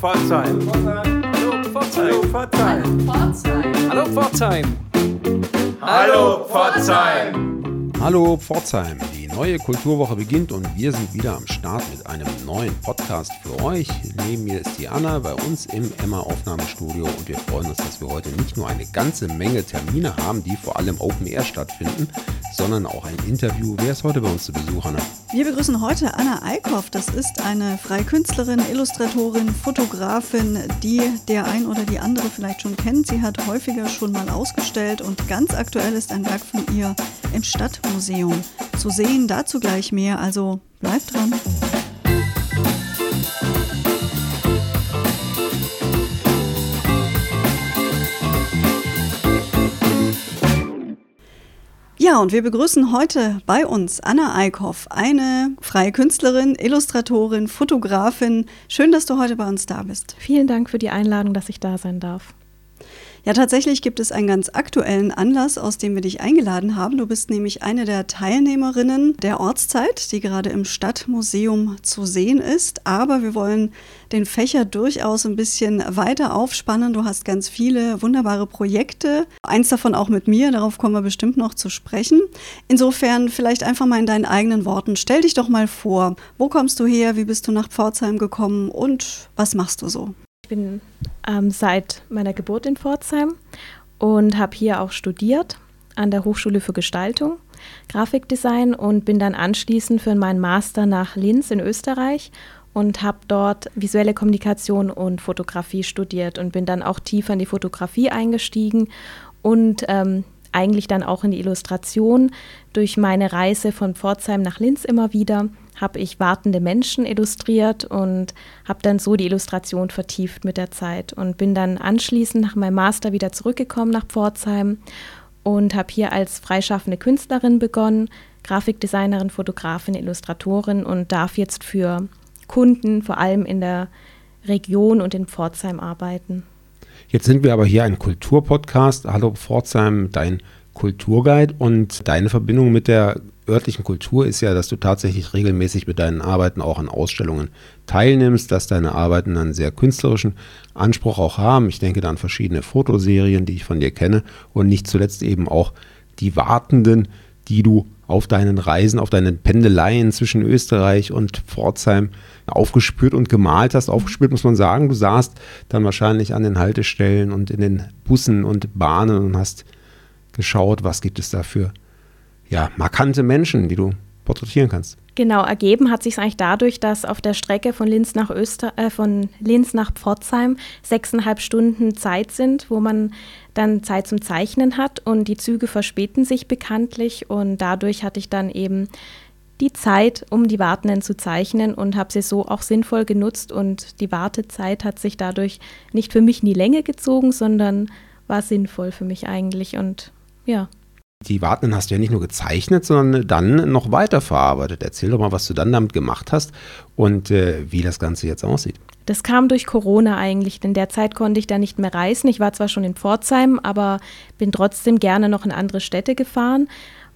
Pforzheim. Hallo Pforzheim. Hallo Pforzheim. Hallo Pforzheim. Hallo Pforzheim, die neue Kulturwoche beginnt und wir sind wieder am Start mit einem neuen Podcast für euch. Neben mir ist die Anna bei uns im Emma Aufnahmestudio und wir freuen uns, dass wir heute nicht nur eine ganze Menge Termine haben, die vor allem Open Air stattfinden, sondern auch ein Interview. Wer ist heute bei uns zu Besuch, Anna? Wir begrüßen heute Anna Eickhoff. Das ist eine freie Künstlerin, Illustratorin, Fotografin, die der ein oder die andere vielleicht schon kennt. Sie hat häufiger schon mal ausgestellt und ganz aktuell ist ein Werk von ihr im Stadtmuseum zu sehen. Dazu gleich mehr, also bleibt dran. Ja, und wir begrüßen heute bei uns Anna Eickhoff, eine freie Künstlerin, Illustratorin, Fotografin. Schön, dass du heute bei uns da bist. Vielen Dank für die Einladung, dass ich da sein darf. Ja, tatsächlich gibt es einen ganz aktuellen Anlass, aus dem wir dich eingeladen haben. Du bist nämlich eine der Teilnehmerinnen der Ortszeit, die gerade im Stadtmuseum zu sehen ist. Aber wir wollen den Fächer durchaus ein bisschen weiter aufspannen. Du hast ganz viele wunderbare Projekte, eins davon auch mit mir, darauf kommen wir bestimmt noch zu sprechen. Insofern vielleicht einfach mal in deinen eigenen Worten. Stell dich doch mal vor, wo kommst du her, wie bist du nach Pforzheim gekommen und was machst du so? Bin ähm, seit meiner Geburt in Pforzheim und habe hier auch studiert an der Hochschule für Gestaltung, Grafikdesign und bin dann anschließend für meinen Master nach Linz in Österreich und habe dort visuelle Kommunikation und Fotografie studiert und bin dann auch tiefer in die Fotografie eingestiegen und ähm, eigentlich dann auch in die Illustration durch meine Reise von Pforzheim nach Linz immer wieder habe ich wartende Menschen illustriert und habe dann so die Illustration vertieft mit der Zeit und bin dann anschließend nach meinem Master wieder zurückgekommen nach Pforzheim und habe hier als freischaffende Künstlerin begonnen, Grafikdesignerin, Fotografin, Illustratorin und darf jetzt für Kunden vor allem in der Region und in Pforzheim arbeiten. Jetzt sind wir aber hier ein Kulturpodcast. Hallo Pforzheim, dein Kulturguide und deine Verbindung mit der örtlichen Kultur ist ja, dass du tatsächlich regelmäßig mit deinen Arbeiten auch an Ausstellungen teilnimmst, dass deine Arbeiten einen sehr künstlerischen Anspruch auch haben. Ich denke da an verschiedene Fotoserien, die ich von dir kenne und nicht zuletzt eben auch die Wartenden, die du auf deinen Reisen, auf deinen Pendeleien zwischen Österreich und Pforzheim aufgespürt und gemalt hast. Aufgespürt muss man sagen, du saßt dann wahrscheinlich an den Haltestellen und in den Bussen und Bahnen und hast geschaut, was gibt es da für ja, markante Menschen, die du porträtieren kannst. Genau, ergeben hat sich eigentlich dadurch, dass auf der Strecke von Linz nach Öster, äh, von Linz nach Pforzheim sechseinhalb Stunden Zeit sind, wo man dann Zeit zum Zeichnen hat und die Züge verspäten sich bekanntlich und dadurch hatte ich dann eben die Zeit, um die Wartenden zu zeichnen und habe sie so auch sinnvoll genutzt und die Wartezeit hat sich dadurch nicht für mich in die Länge gezogen, sondern war sinnvoll für mich eigentlich und ja. Die Wartenden hast du ja nicht nur gezeichnet, sondern dann noch weiterverarbeitet. Erzähl doch mal, was du dann damit gemacht hast und äh, wie das Ganze jetzt aussieht. Das kam durch Corona eigentlich. In der Zeit konnte ich da nicht mehr reisen. Ich war zwar schon in Pforzheim, aber bin trotzdem gerne noch in andere Städte gefahren.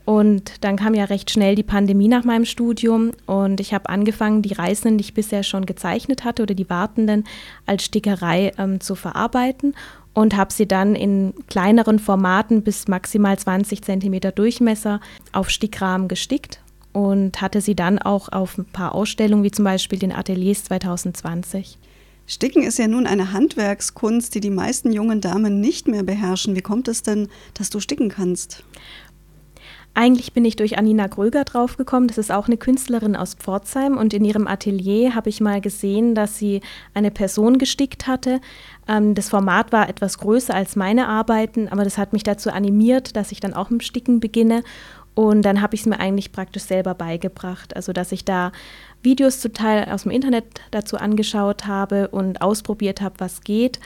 Und dann kam ja recht schnell die Pandemie nach meinem Studium und ich habe angefangen, die Reisenden, die ich bisher schon gezeichnet hatte oder die Wartenden als Stickerei ähm, zu verarbeiten und habe sie dann in kleineren Formaten bis maximal 20 Zentimeter Durchmesser auf Stickrahmen gestickt und hatte sie dann auch auf ein paar Ausstellungen, wie zum Beispiel den Ateliers 2020. Sticken ist ja nun eine Handwerkskunst, die die meisten jungen Damen nicht mehr beherrschen. Wie kommt es denn, dass du sticken kannst? Eigentlich bin ich durch Anina Gröger draufgekommen. Das ist auch eine Künstlerin aus Pforzheim. Und in ihrem Atelier habe ich mal gesehen, dass sie eine Person gestickt hatte. Ähm, das Format war etwas größer als meine Arbeiten, aber das hat mich dazu animiert, dass ich dann auch mit Sticken beginne. Und dann habe ich es mir eigentlich praktisch selber beigebracht. Also, dass ich da Videos zum Teil aus dem Internet dazu angeschaut habe und ausprobiert habe, was geht.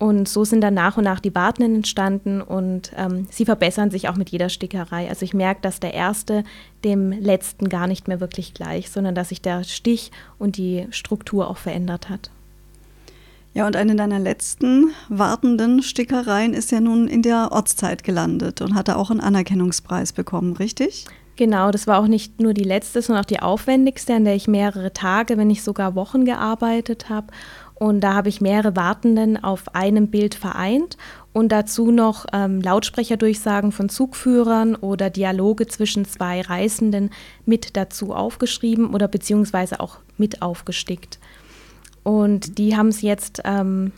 Und so sind dann nach und nach die Wartenden entstanden und ähm, sie verbessern sich auch mit jeder Stickerei. Also ich merke, dass der erste dem letzten gar nicht mehr wirklich gleich, sondern dass sich der Stich und die Struktur auch verändert hat. Ja, und eine deiner letzten wartenden Stickereien ist ja nun in der Ortszeit gelandet und hatte auch einen Anerkennungspreis bekommen, richtig? Genau, das war auch nicht nur die letzte, sondern auch die aufwendigste, an der ich mehrere Tage, wenn nicht sogar Wochen gearbeitet habe. Und da habe ich mehrere Wartenden auf einem Bild vereint und dazu noch ähm, Lautsprecherdurchsagen von Zugführern oder Dialoge zwischen zwei Reisenden mit dazu aufgeschrieben oder beziehungsweise auch mit aufgestickt. Und die haben es jetzt ähm,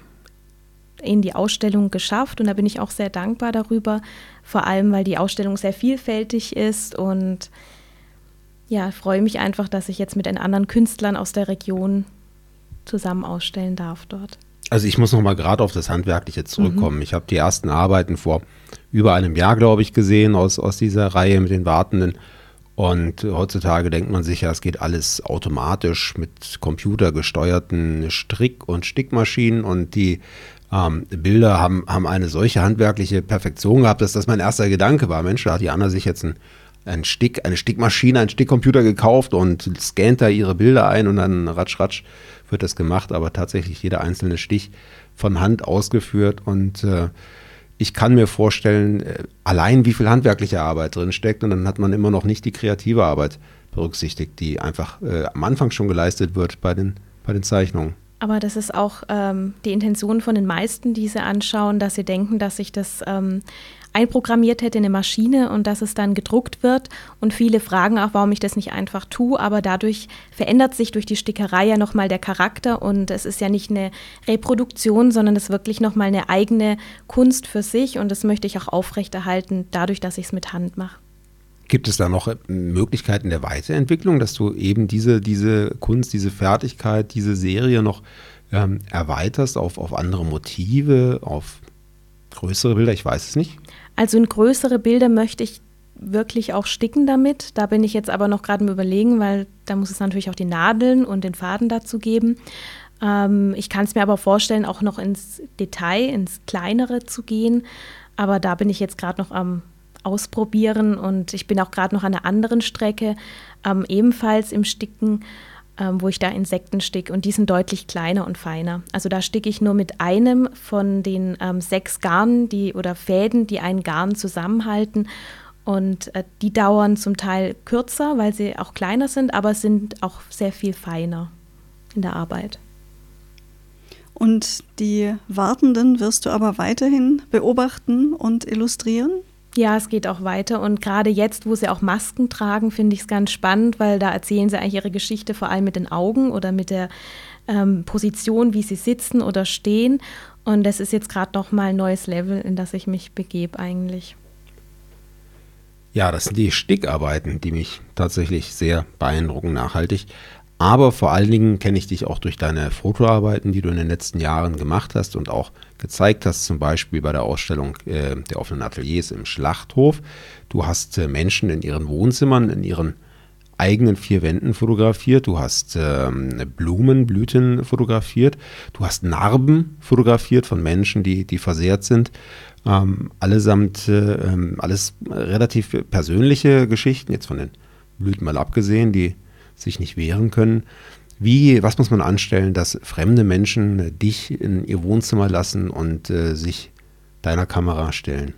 in die Ausstellung geschafft und da bin ich auch sehr dankbar darüber, vor allem weil die Ausstellung sehr vielfältig ist und ja, freue mich einfach, dass ich jetzt mit den anderen Künstlern aus der Region zusammen ausstellen darf dort. Also ich muss noch mal gerade auf das Handwerkliche zurückkommen. Mhm. Ich habe die ersten Arbeiten vor über einem Jahr, glaube ich, gesehen aus, aus dieser Reihe mit den Wartenden. Und heutzutage denkt man sich ja, es geht alles automatisch mit computergesteuerten Strick- und Stickmaschinen und die ähm, Bilder haben, haben eine solche handwerkliche Perfektion gehabt, dass das mein erster Gedanke war. Mensch, da hat die Anna sich jetzt ein, ein Stick, eine Stickmaschine, einen Stickcomputer gekauft und scannt da ihre Bilder ein und dann ratsch, ratsch wird das gemacht, aber tatsächlich jeder einzelne Stich von Hand ausgeführt. Und äh, ich kann mir vorstellen, äh, allein wie viel handwerkliche Arbeit drin steckt. Und dann hat man immer noch nicht die kreative Arbeit berücksichtigt, die einfach äh, am Anfang schon geleistet wird bei den, bei den Zeichnungen. Aber das ist auch ähm, die Intention von den meisten, die sie anschauen, dass sie denken, dass sich das ähm, einprogrammiert hätte in eine Maschine und dass es dann gedruckt wird. Und viele fragen auch, warum ich das nicht einfach tue. Aber dadurch verändert sich durch die Stickerei ja nochmal der Charakter und es ist ja nicht eine Reproduktion, sondern es ist wirklich nochmal eine eigene Kunst für sich und das möchte ich auch aufrechterhalten, dadurch, dass ich es mit Hand mache. Gibt es da noch Möglichkeiten der Weiterentwicklung, dass du eben diese, diese Kunst, diese Fertigkeit, diese Serie noch ähm, erweiterst auf, auf andere Motive, auf größere Bilder? Ich weiß es nicht. Also in größere Bilder möchte ich wirklich auch sticken damit. Da bin ich jetzt aber noch gerade im Überlegen, weil da muss es natürlich auch die Nadeln und den Faden dazu geben. Ähm, ich kann es mir aber vorstellen, auch noch ins Detail, ins Kleinere zu gehen. Aber da bin ich jetzt gerade noch am Ausprobieren und ich bin auch gerade noch an einer anderen Strecke, ähm, ebenfalls im Sticken wo ich da Insekten sticke und die sind deutlich kleiner und feiner. Also da sticke ich nur mit einem von den ähm, sechs Garnen die, oder Fäden, die einen Garn zusammenhalten. Und äh, die dauern zum Teil kürzer, weil sie auch kleiner sind, aber sind auch sehr viel feiner in der Arbeit. Und die Wartenden wirst du aber weiterhin beobachten und illustrieren? Ja, es geht auch weiter. Und gerade jetzt, wo sie auch Masken tragen, finde ich es ganz spannend, weil da erzählen sie eigentlich ihre Geschichte vor allem mit den Augen oder mit der ähm, Position, wie sie sitzen oder stehen. Und das ist jetzt gerade nochmal ein neues Level, in das ich mich begebe eigentlich. Ja, das sind die Stickarbeiten, die mich tatsächlich sehr beeindrucken, nachhaltig. Aber vor allen Dingen kenne ich dich auch durch deine Fotoarbeiten, die du in den letzten Jahren gemacht hast und auch gezeigt hast, zum Beispiel bei der Ausstellung äh, der offenen Ateliers im Schlachthof. Du hast äh, Menschen in ihren Wohnzimmern, in ihren eigenen vier Wänden fotografiert, du hast ähm, Blumenblüten fotografiert, du hast Narben fotografiert von Menschen, die, die versehrt sind. Ähm, allesamt äh, ähm, alles relativ persönliche Geschichten, jetzt von den Blüten mal abgesehen, die sich nicht wehren können. Wie, was muss man anstellen, dass fremde Menschen dich in ihr Wohnzimmer lassen und äh, sich deiner Kamera stellen?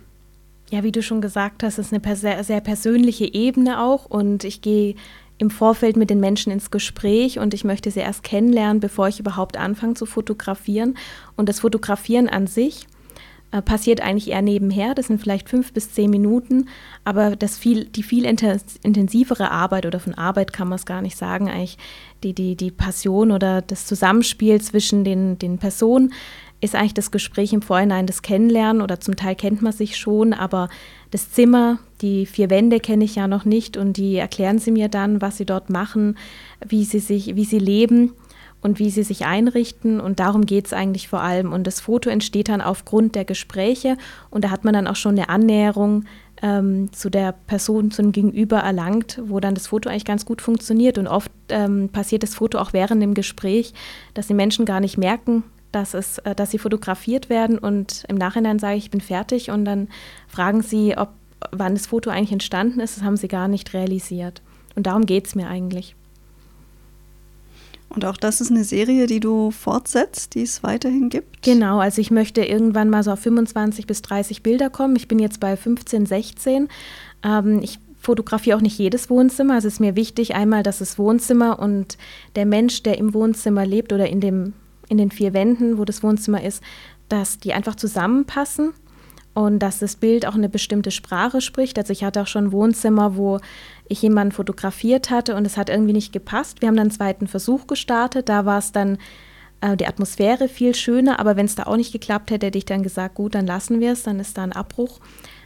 Ja, wie du schon gesagt hast, ist eine sehr, sehr persönliche Ebene auch und ich gehe im Vorfeld mit den Menschen ins Gespräch und ich möchte sie erst kennenlernen, bevor ich überhaupt anfange zu fotografieren. Und das Fotografieren an sich passiert eigentlich eher nebenher. Das sind vielleicht fünf bis zehn Minuten, aber das viel, die viel intensivere Arbeit oder von Arbeit kann man es gar nicht sagen, eigentlich die, die, die Passion oder das Zusammenspiel zwischen den, den Personen ist eigentlich das Gespräch im Vorhinein, das Kennenlernen oder zum Teil kennt man sich schon, aber das Zimmer, die vier Wände kenne ich ja noch nicht und die erklären sie mir dann, was sie dort machen, wie sie sich, wie sie leben und wie sie sich einrichten. Und darum geht es eigentlich vor allem. Und das Foto entsteht dann aufgrund der Gespräche und da hat man dann auch schon eine Annäherung ähm, zu der Person, zum Gegenüber erlangt, wo dann das Foto eigentlich ganz gut funktioniert. Und oft ähm, passiert das Foto auch während dem Gespräch, dass die Menschen gar nicht merken, dass, es, äh, dass sie fotografiert werden. Und im Nachhinein sage ich, ich bin fertig. Und dann fragen sie, ob, wann das Foto eigentlich entstanden ist. Das haben sie gar nicht realisiert. Und darum geht es mir eigentlich. Und auch das ist eine Serie, die du fortsetzt, die es weiterhin gibt? Genau, also ich möchte irgendwann mal so auf 25 bis 30 Bilder kommen. Ich bin jetzt bei 15, 16. Ähm, ich fotografiere auch nicht jedes Wohnzimmer. Also es ist mir wichtig, einmal, dass das Wohnzimmer und der Mensch, der im Wohnzimmer lebt oder in dem in den vier Wänden, wo das Wohnzimmer ist, dass die einfach zusammenpassen und dass das Bild auch eine bestimmte Sprache spricht. Also ich hatte auch schon Wohnzimmer, wo ich jemanden fotografiert hatte und es hat irgendwie nicht gepasst. Wir haben dann einen zweiten Versuch gestartet. Da war es dann äh, die Atmosphäre viel schöner, aber wenn es da auch nicht geklappt hätte, hätte ich dann gesagt, gut, dann lassen wir es, dann ist da ein Abbruch.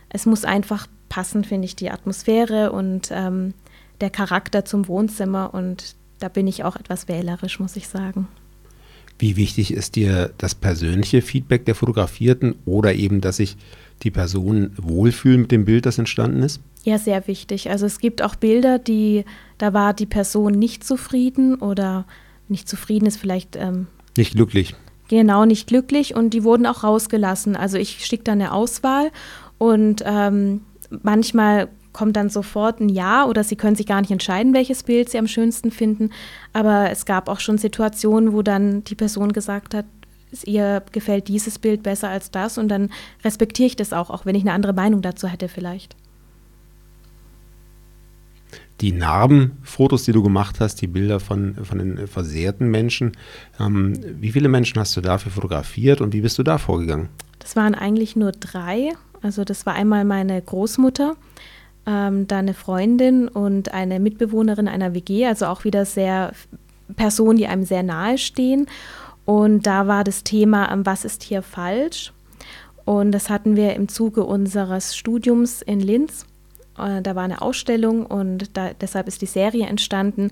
Es muss einfach passen, finde ich, die Atmosphäre und ähm, der Charakter zum Wohnzimmer und da bin ich auch etwas wählerisch, muss ich sagen. Wie wichtig ist dir das persönliche Feedback der Fotografierten oder eben, dass sich die Personen wohlfühlen mit dem Bild, das entstanden ist? Ja, sehr wichtig. Also es gibt auch Bilder, die, da war die Person nicht zufrieden oder nicht zufrieden ist vielleicht. Ähm, nicht glücklich. Genau, nicht glücklich und die wurden auch rausgelassen. Also ich schicke dann eine Auswahl und ähm, manchmal kommt dann sofort ein Ja oder sie können sich gar nicht entscheiden, welches Bild sie am schönsten finden. Aber es gab auch schon Situationen, wo dann die Person gesagt hat, ihr gefällt dieses Bild besser als das und dann respektiere ich das auch, auch wenn ich eine andere Meinung dazu hätte vielleicht. Die Narbenfotos, die du gemacht hast, die Bilder von, von den versehrten Menschen, ähm, wie viele Menschen hast du dafür fotografiert und wie bist du da vorgegangen? Das waren eigentlich nur drei. Also das war einmal meine Großmutter, ähm, dann eine Freundin und eine Mitbewohnerin einer WG, also auch wieder sehr Personen, die einem sehr nahe stehen. Und da war das Thema, ähm, was ist hier falsch? Und das hatten wir im Zuge unseres Studiums in Linz. Äh, da war eine Ausstellung und da, deshalb ist die Serie entstanden.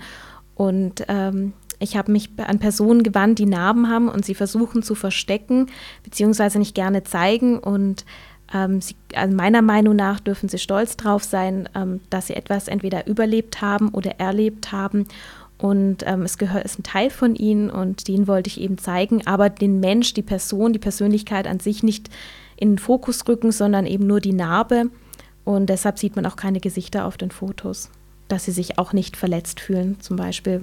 Und ähm, ich habe mich an Personen gewandt, die Narben haben und sie versuchen zu verstecken, beziehungsweise nicht gerne zeigen. Und ähm, sie, also meiner Meinung nach dürfen sie stolz drauf sein, ähm, dass sie etwas entweder überlebt haben oder erlebt haben. Und ähm, es gehört, ist ein Teil von ihnen und den wollte ich eben zeigen, aber den Mensch, die Person, die Persönlichkeit an sich nicht in den Fokus rücken, sondern eben nur die Narbe. Und deshalb sieht man auch keine Gesichter auf den Fotos, dass sie sich auch nicht verletzt fühlen, zum Beispiel.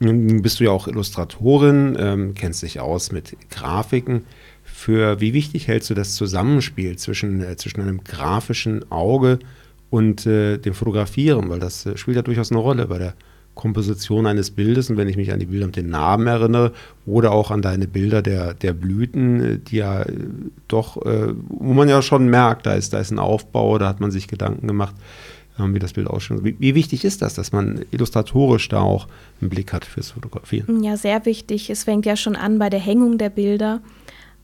Nun bist du ja auch Illustratorin, ähm, kennst dich aus mit Grafiken. Für wie wichtig hältst du das Zusammenspiel zwischen, äh, zwischen einem grafischen Auge und äh, dem Fotografieren? Weil das äh, spielt ja durchaus eine Rolle bei der Komposition eines Bildes. Und wenn ich mich an die Bilder mit den Namen erinnere oder auch an deine Bilder der, der Blüten, äh, die ja äh, doch, äh, wo man ja schon merkt, da ist, da ist ein Aufbau, da hat man sich Gedanken gemacht wie das Bild ausschaut. Wie, wie, wichtig ist das, dass man illustratorisch da auch einen Blick hat fürs Fotografieren? Ja, sehr wichtig. Es fängt ja schon an bei der Hängung der Bilder.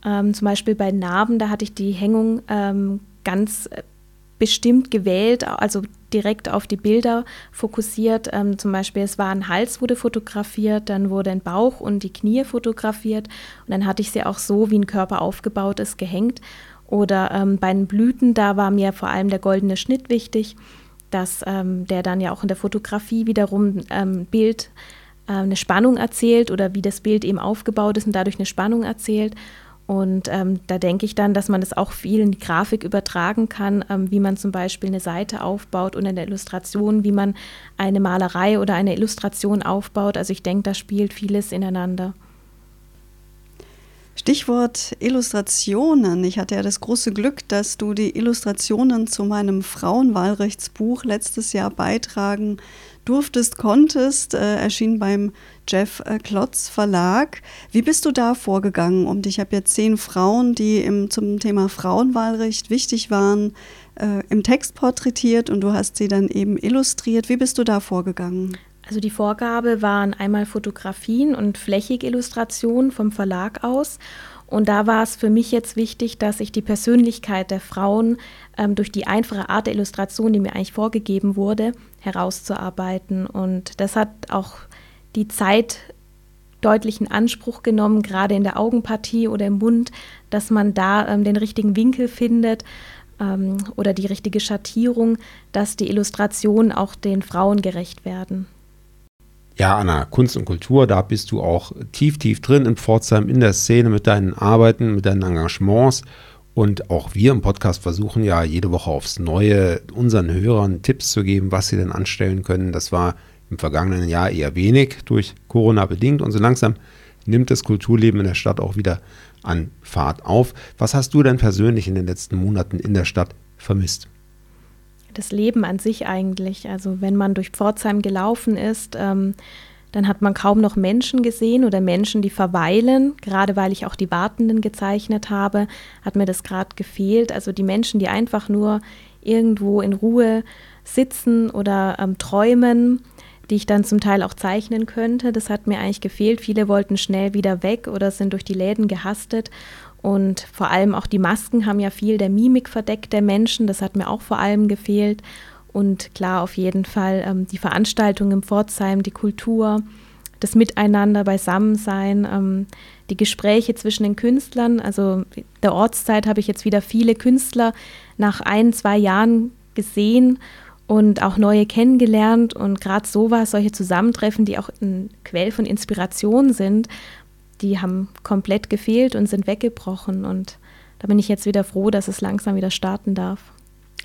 Ähm, zum Beispiel bei Narben, da hatte ich die Hängung ähm, ganz äh, bestimmt gewählt, also direkt auf die Bilder fokussiert. Ähm, zum Beispiel, es war ein Hals wurde fotografiert, dann wurde ein Bauch und die Knie fotografiert und dann hatte ich sie auch so, wie ein Körper aufgebaut ist, gehängt. Oder ähm, bei den Blüten, da war mir vor allem der goldene Schnitt wichtig dass ähm, der dann ja auch in der Fotografie wiederum ähm, Bild äh, eine Spannung erzählt oder wie das Bild eben aufgebaut ist und dadurch eine Spannung erzählt. Und ähm, da denke ich dann, dass man das auch viel in die Grafik übertragen kann, ähm, wie man zum Beispiel eine Seite aufbaut und in der Illustration, wie man eine Malerei oder eine Illustration aufbaut. Also ich denke, da spielt vieles ineinander. Stichwort Illustrationen. Ich hatte ja das große Glück, dass du die Illustrationen zu meinem Frauenwahlrechtsbuch letztes Jahr beitragen durftest, konntest. Äh, erschien beim Jeff äh, Klotz Verlag. Wie bist du da vorgegangen? Und ich habe jetzt zehn Frauen, die im, zum Thema Frauenwahlrecht wichtig waren, äh, im Text porträtiert und du hast sie dann eben illustriert. Wie bist du da vorgegangen? Also die Vorgabe waren einmal Fotografien und Flächigillustrationen vom Verlag aus. Und da war es für mich jetzt wichtig, dass ich die Persönlichkeit der Frauen ähm, durch die einfache Art der Illustration, die mir eigentlich vorgegeben wurde, herauszuarbeiten. Und das hat auch die Zeit deutlich in Anspruch genommen, gerade in der Augenpartie oder im Mund, dass man da ähm, den richtigen Winkel findet ähm, oder die richtige Schattierung, dass die Illustrationen auch den Frauen gerecht werden. Ja, Anna, Kunst und Kultur, da bist du auch tief, tief drin in Pforzheim, in der Szene mit deinen Arbeiten, mit deinen Engagements. Und auch wir im Podcast versuchen ja jede Woche aufs Neue unseren Hörern Tipps zu geben, was sie denn anstellen können. Das war im vergangenen Jahr eher wenig durch Corona bedingt. Und so langsam nimmt das Kulturleben in der Stadt auch wieder an Fahrt auf. Was hast du denn persönlich in den letzten Monaten in der Stadt vermisst? Das Leben an sich eigentlich. Also wenn man durch Pforzheim gelaufen ist, ähm, dann hat man kaum noch Menschen gesehen oder Menschen, die verweilen. Gerade weil ich auch die Wartenden gezeichnet habe, hat mir das gerade gefehlt. Also die Menschen, die einfach nur irgendwo in Ruhe sitzen oder ähm, träumen, die ich dann zum Teil auch zeichnen könnte. Das hat mir eigentlich gefehlt. Viele wollten schnell wieder weg oder sind durch die Läden gehastet. Und vor allem auch die Masken haben ja viel der Mimik verdeckt der Menschen. Das hat mir auch vor allem gefehlt. Und klar, auf jeden Fall ähm, die Veranstaltung im Pforzheim, die Kultur, das Miteinander, Beisammensein, ähm, die Gespräche zwischen den Künstlern. Also der Ortszeit habe ich jetzt wieder viele Künstler nach ein, zwei Jahren gesehen und auch neue kennengelernt. Und gerade sowas, solche Zusammentreffen, die auch ein Quell von Inspiration sind, die haben komplett gefehlt und sind weggebrochen. Und da bin ich jetzt wieder froh, dass es langsam wieder starten darf.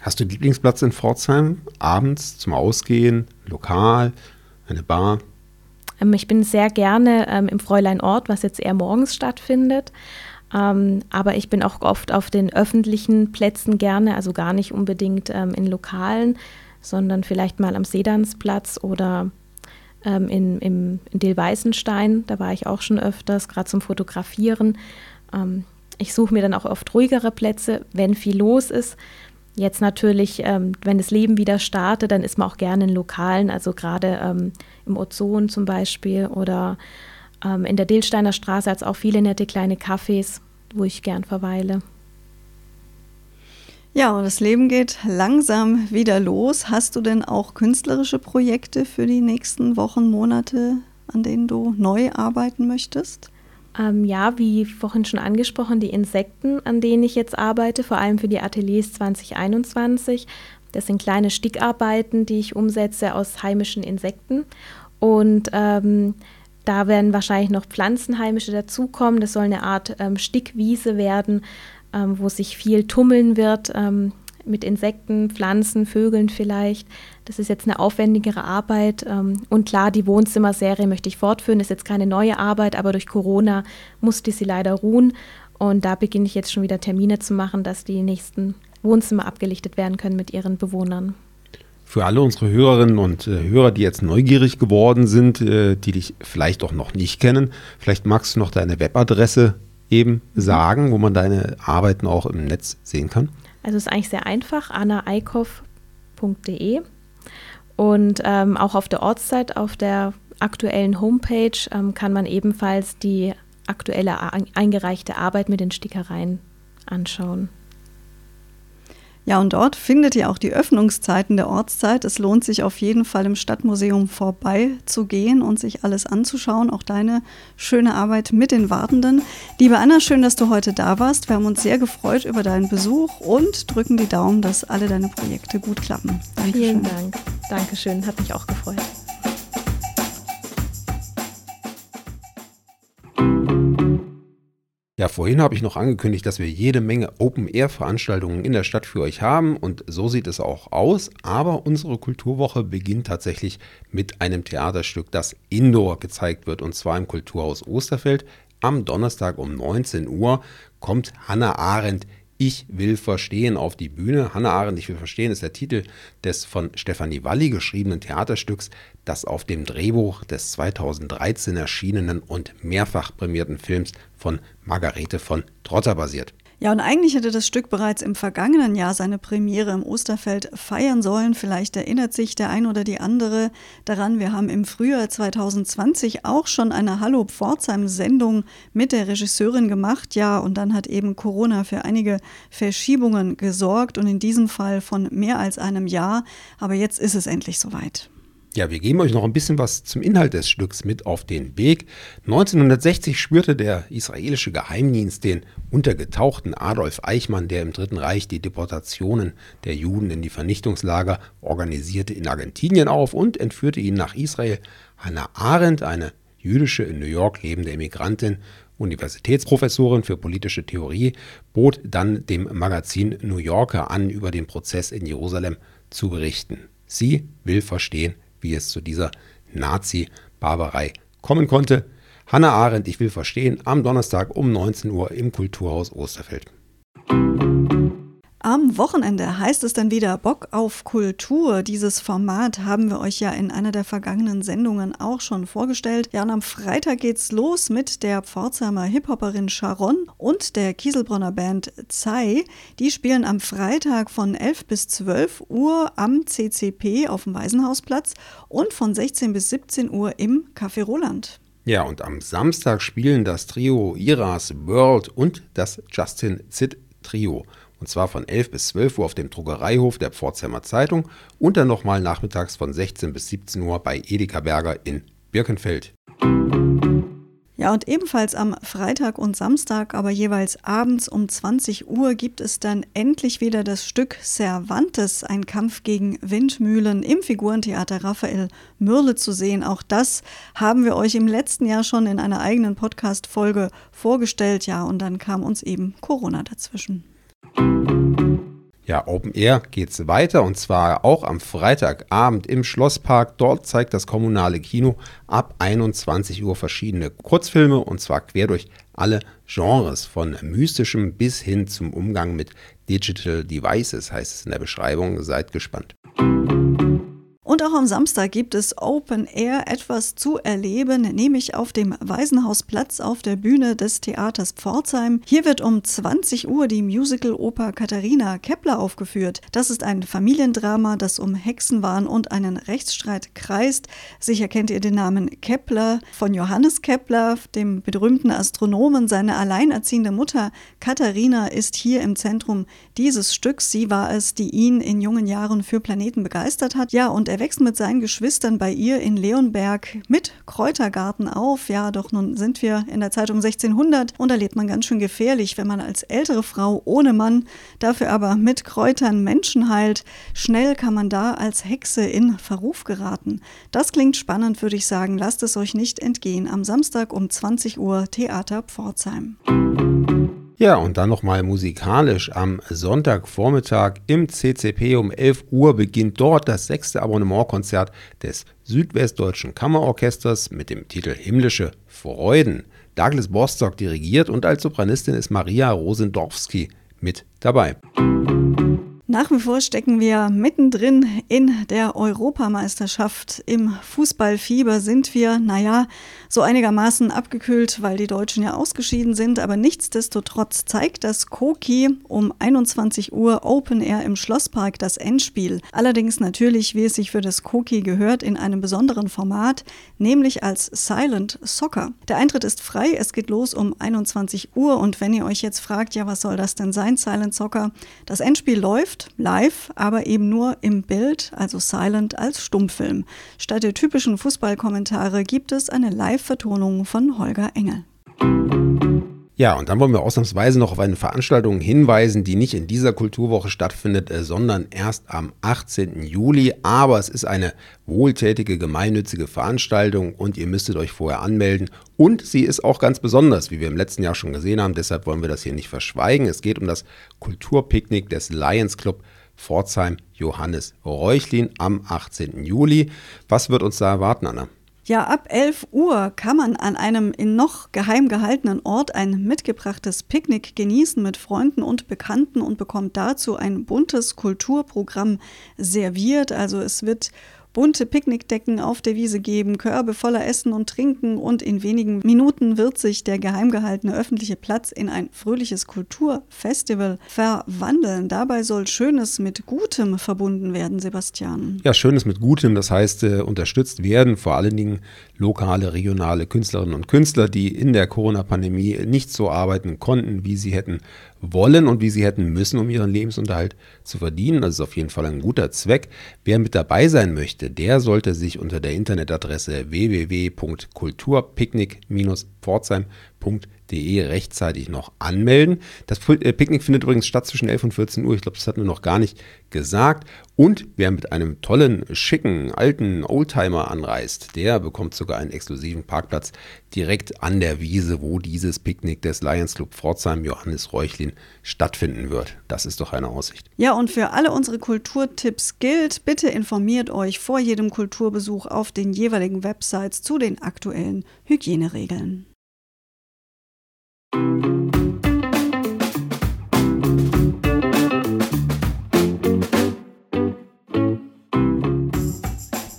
Hast du Lieblingsplatz in Pforzheim? Abends zum Ausgehen, lokal, eine Bar? Ähm, ich bin sehr gerne ähm, im Fräulein Ort, was jetzt eher morgens stattfindet. Ähm, aber ich bin auch oft auf den öffentlichen Plätzen gerne, also gar nicht unbedingt ähm, in Lokalen, sondern vielleicht mal am Sedansplatz oder ähm, in, im, in Dilweißenstein. Da war ich auch schon öfters, gerade zum Fotografieren. Ähm, ich suche mir dann auch oft ruhigere Plätze, wenn viel los ist. Jetzt natürlich, ähm, wenn das Leben wieder startet, dann ist man auch gerne in Lokalen, also gerade ähm, im Ozon zum Beispiel oder ähm, in der Dillsteiner Straße es auch viele nette kleine Cafés, wo ich gern verweile. Ja, und das Leben geht langsam wieder los. Hast du denn auch künstlerische Projekte für die nächsten Wochen, Monate, an denen du neu arbeiten möchtest? Ähm, ja, wie vorhin schon angesprochen, die Insekten, an denen ich jetzt arbeite, vor allem für die Ateliers 2021. Das sind kleine Stickarbeiten, die ich umsetze aus heimischen Insekten. Und ähm, da werden wahrscheinlich noch Pflanzenheimische dazukommen. Das soll eine Art ähm, Stickwiese werden, ähm, wo sich viel tummeln wird ähm, mit Insekten, Pflanzen, Vögeln vielleicht. Das ist jetzt eine aufwendigere Arbeit. Ähm, und klar, die Wohnzimmerserie möchte ich fortführen. Ist jetzt keine neue Arbeit, aber durch Corona musste sie leider ruhen. Und da beginne ich jetzt schon wieder Termine zu machen, dass die nächsten Wohnzimmer abgelichtet werden können mit ihren Bewohnern. Für alle unsere Hörerinnen und äh, Hörer, die jetzt neugierig geworden sind, äh, die dich vielleicht auch noch nicht kennen, vielleicht magst du noch deine Webadresse eben sagen, wo man deine Arbeiten auch im Netz sehen kann. Also es ist eigentlich sehr einfach, annaeikhoff.de und ähm, auch auf der Ortszeit, auf der aktuellen Homepage, ähm, kann man ebenfalls die aktuelle eingereichte Arbeit mit den Stickereien anschauen. Ja, und dort findet ihr auch die Öffnungszeiten der Ortszeit. Es lohnt sich auf jeden Fall im Stadtmuseum vorbeizugehen und sich alles anzuschauen. Auch deine schöne Arbeit mit den Wartenden. Liebe Anna, schön, dass du heute da warst. Wir haben uns sehr gefreut über deinen Besuch und drücken die Daumen, dass alle deine Projekte gut klappen. Dankeschön. Vielen Dank. Dankeschön. Hat mich auch gefreut. Ja, vorhin habe ich noch angekündigt, dass wir jede Menge Open-Air-Veranstaltungen in der Stadt für euch haben und so sieht es auch aus. Aber unsere Kulturwoche beginnt tatsächlich mit einem Theaterstück, das indoor gezeigt wird und zwar im Kulturhaus Osterfeld. Am Donnerstag um 19 Uhr kommt Hannah Arendt ich will verstehen auf die Bühne. Hannah Arendt, ich will verstehen, ist der Titel des von Stefanie Walli geschriebenen Theaterstücks, das auf dem Drehbuch des 2013 erschienenen und mehrfach prämierten Films von Margarete von Trotter basiert. Ja, und eigentlich hätte das Stück bereits im vergangenen Jahr seine Premiere im Osterfeld feiern sollen. Vielleicht erinnert sich der ein oder die andere daran. Wir haben im Frühjahr 2020 auch schon eine Hallo Pforzheim-Sendung mit der Regisseurin gemacht. Ja, und dann hat eben Corona für einige Verschiebungen gesorgt und in diesem Fall von mehr als einem Jahr. Aber jetzt ist es endlich soweit. Ja, wir geben euch noch ein bisschen was zum Inhalt des Stücks mit auf den Weg. 1960 spürte der israelische Geheimdienst den untergetauchten Adolf Eichmann, der im Dritten Reich die Deportationen der Juden in die Vernichtungslager organisierte, in Argentinien auf und entführte ihn nach Israel. Hannah Arendt, eine jüdische in New York lebende Emigrantin, Universitätsprofessorin für politische Theorie, bot dann dem Magazin New Yorker an, über den Prozess in Jerusalem zu berichten. Sie will verstehen, wie es zu dieser Nazi-Barbarei kommen konnte. Hannah Arendt, ich will verstehen, am Donnerstag um 19 Uhr im Kulturhaus Osterfeld. Am Wochenende heißt es dann wieder Bock auf Kultur. Dieses Format haben wir euch ja in einer der vergangenen Sendungen auch schon vorgestellt. Ja, und am Freitag geht's los mit der Pforzheimer Hip-Hopperin Sharon und der Kieselbronner Band Zai. Die spielen am Freitag von 11 bis 12 Uhr am CCP auf dem Waisenhausplatz und von 16 bis 17 Uhr im Café Roland. Ja, und am Samstag spielen das Trio Iras World und das Justin Zit Trio und zwar von 11 bis 12 Uhr auf dem Druckereihof der Pforzheimer Zeitung und dann nochmal nachmittags von 16 bis 17 Uhr bei Edeka Berger in Birkenfeld. Ja, und ebenfalls am Freitag und Samstag, aber jeweils abends um 20 Uhr, gibt es dann endlich wieder das Stück Cervantes, ein Kampf gegen Windmühlen im Figurentheater Raphael Mürle zu sehen. Auch das haben wir euch im letzten Jahr schon in einer eigenen Podcast-Folge vorgestellt. Ja, und dann kam uns eben Corona dazwischen. Ja, Open Air geht's weiter und zwar auch am Freitagabend im Schlosspark. Dort zeigt das kommunale Kino ab 21 Uhr verschiedene Kurzfilme und zwar quer durch alle Genres, von mystischem bis hin zum Umgang mit Digital Devices, heißt es in der Beschreibung. Seid gespannt. Und auch am Samstag gibt es Open Air etwas zu erleben, nämlich auf dem Waisenhausplatz auf der Bühne des Theaters Pforzheim. Hier wird um 20 Uhr die Musical-Oper Katharina Kepler aufgeführt. Das ist ein Familiendrama, das um Hexenwahn und einen Rechtsstreit kreist. Sicher kennt ihr den Namen Kepler von Johannes Kepler, dem berühmten Astronomen. Seine alleinerziehende Mutter Katharina ist hier im Zentrum dieses Stücks. Sie war es, die ihn in jungen Jahren für Planeten begeistert hat. Ja, und er er wächst mit seinen Geschwistern bei ihr in Leonberg mit Kräutergarten auf. Ja, doch nun sind wir in der Zeitung 1600 und da lebt man ganz schön gefährlich, wenn man als ältere Frau ohne Mann, dafür aber mit Kräutern Menschen heilt. Schnell kann man da als Hexe in Verruf geraten. Das klingt spannend, würde ich sagen. Lasst es euch nicht entgehen. Am Samstag um 20 Uhr Theater Pforzheim. Ja, und dann nochmal musikalisch. Am Sonntagvormittag im CCP um 11 Uhr beginnt dort das sechste Abonnementkonzert des Südwestdeutschen Kammerorchesters mit dem Titel Himmlische Freuden. Douglas Bostock dirigiert und als Sopranistin ist Maria Rosendorfski mit dabei. Nach wie vor stecken wir mittendrin in der Europameisterschaft. Im Fußballfieber sind wir, naja, so einigermaßen abgekühlt, weil die Deutschen ja ausgeschieden sind. Aber nichtsdestotrotz zeigt das Koki um 21 Uhr Open Air im Schlosspark das Endspiel. Allerdings natürlich, wie es sich für das Koki gehört, in einem besonderen Format, nämlich als Silent Soccer. Der Eintritt ist frei, es geht los um 21 Uhr. Und wenn ihr euch jetzt fragt, ja, was soll das denn sein, Silent Soccer? Das Endspiel läuft läuft live, aber eben nur im Bild, also silent als Stummfilm. Statt der typischen Fußballkommentare gibt es eine Live-Vertonung von Holger Engel. Ja, und dann wollen wir ausnahmsweise noch auf eine Veranstaltung hinweisen, die nicht in dieser Kulturwoche stattfindet, äh, sondern erst am 18. Juli. Aber es ist eine wohltätige, gemeinnützige Veranstaltung und ihr müsstet euch vorher anmelden. Und sie ist auch ganz besonders, wie wir im letzten Jahr schon gesehen haben. Deshalb wollen wir das hier nicht verschweigen. Es geht um das Kulturpicknick des Lions Club Pforzheim Johannes Reuchlin am 18. Juli. Was wird uns da erwarten, Anna? Ja, ab 11 Uhr kann man an einem in noch geheim gehaltenen Ort ein mitgebrachtes Picknick genießen mit Freunden und Bekannten und bekommt dazu ein buntes Kulturprogramm serviert. Also es wird bunte Picknickdecken auf der Wiese geben, Körbe voller Essen und Trinken und in wenigen Minuten wird sich der geheim gehaltene öffentliche Platz in ein fröhliches Kulturfestival verwandeln. Dabei soll Schönes mit Gutem verbunden werden, Sebastian. Ja, Schönes mit Gutem, das heißt äh, unterstützt werden vor allen Dingen lokale, regionale Künstlerinnen und Künstler, die in der Corona-Pandemie nicht so arbeiten konnten, wie sie hätten wollen und wie sie hätten müssen, um ihren Lebensunterhalt zu verdienen. Das ist auf jeden Fall ein guter Zweck. Wer mit dabei sein möchte, der sollte sich unter der Internetadresse www.kulturpicknick-pforzheim.de rechtzeitig noch anmelden. Das äh, Picknick findet übrigens statt zwischen 11 und 14 Uhr. Ich glaube, das hatten wir noch gar nicht gesagt. Und wer mit einem tollen, schicken, alten Oldtimer anreist, der bekommt sogar einen exklusiven Parkplatz direkt an der Wiese, wo dieses Picknick des Lions Club Pforzheim Johannes Reuchlin stattfinden wird. Das ist doch eine Aussicht. Ja, und für alle unsere Kulturtipps gilt, bitte informiert euch vor jedem Kulturbesuch auf den jeweiligen Websites zu den aktuellen Hygieneregeln.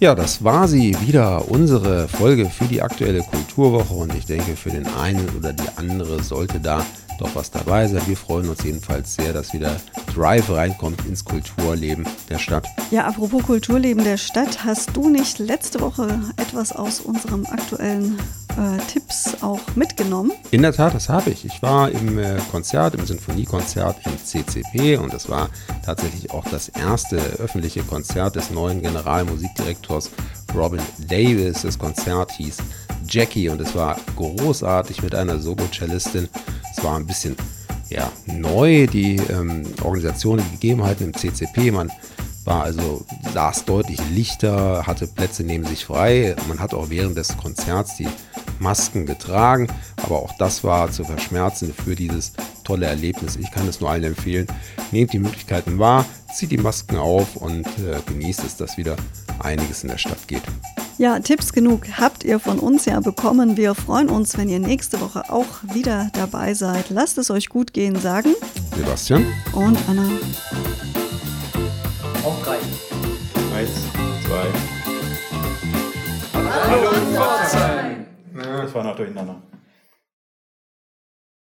Ja, das war sie wieder, unsere Folge für die aktuelle Kulturwoche. Und ich denke, für den einen oder die andere sollte da doch was dabei sein. Wir freuen uns jedenfalls sehr, dass wieder Drive reinkommt ins Kulturleben der Stadt. Ja, apropos Kulturleben der Stadt, hast du nicht letzte Woche etwas aus unserem aktuellen äh, Tipps auch mitgenommen? In der Tat, das habe ich. Ich war im äh, Konzert, im Sinfoniekonzert im CCP und das war tatsächlich auch das erste öffentliche Konzert des neuen Generalmusikdirektors Robin Davis. Das Konzert hieß Jackie und es war großartig mit einer Solo-Cellistin. Es war ein bisschen ja, neu, die ähm, Organisation, die Gegebenheiten im CCP. Man war also, saß deutlich lichter, hatte Plätze neben sich frei. Man hat auch während des Konzerts die Masken getragen, aber auch das war zu verschmerzen für dieses tolle Erlebnis. Ich kann es nur allen empfehlen. Nehmt die Möglichkeiten wahr, zieht die Masken auf und äh, genießt es, dass wieder einiges in der Stadt geht. Ja, Tipps genug habt ihr von uns ja bekommen. Wir freuen uns, wenn ihr nächste Woche auch wieder dabei seid. Lasst es euch gut gehen, sagen Sebastian und Anna. Auf drei. Eins, zwei. Hallo, Pforzheim. Das war noch durcheinander.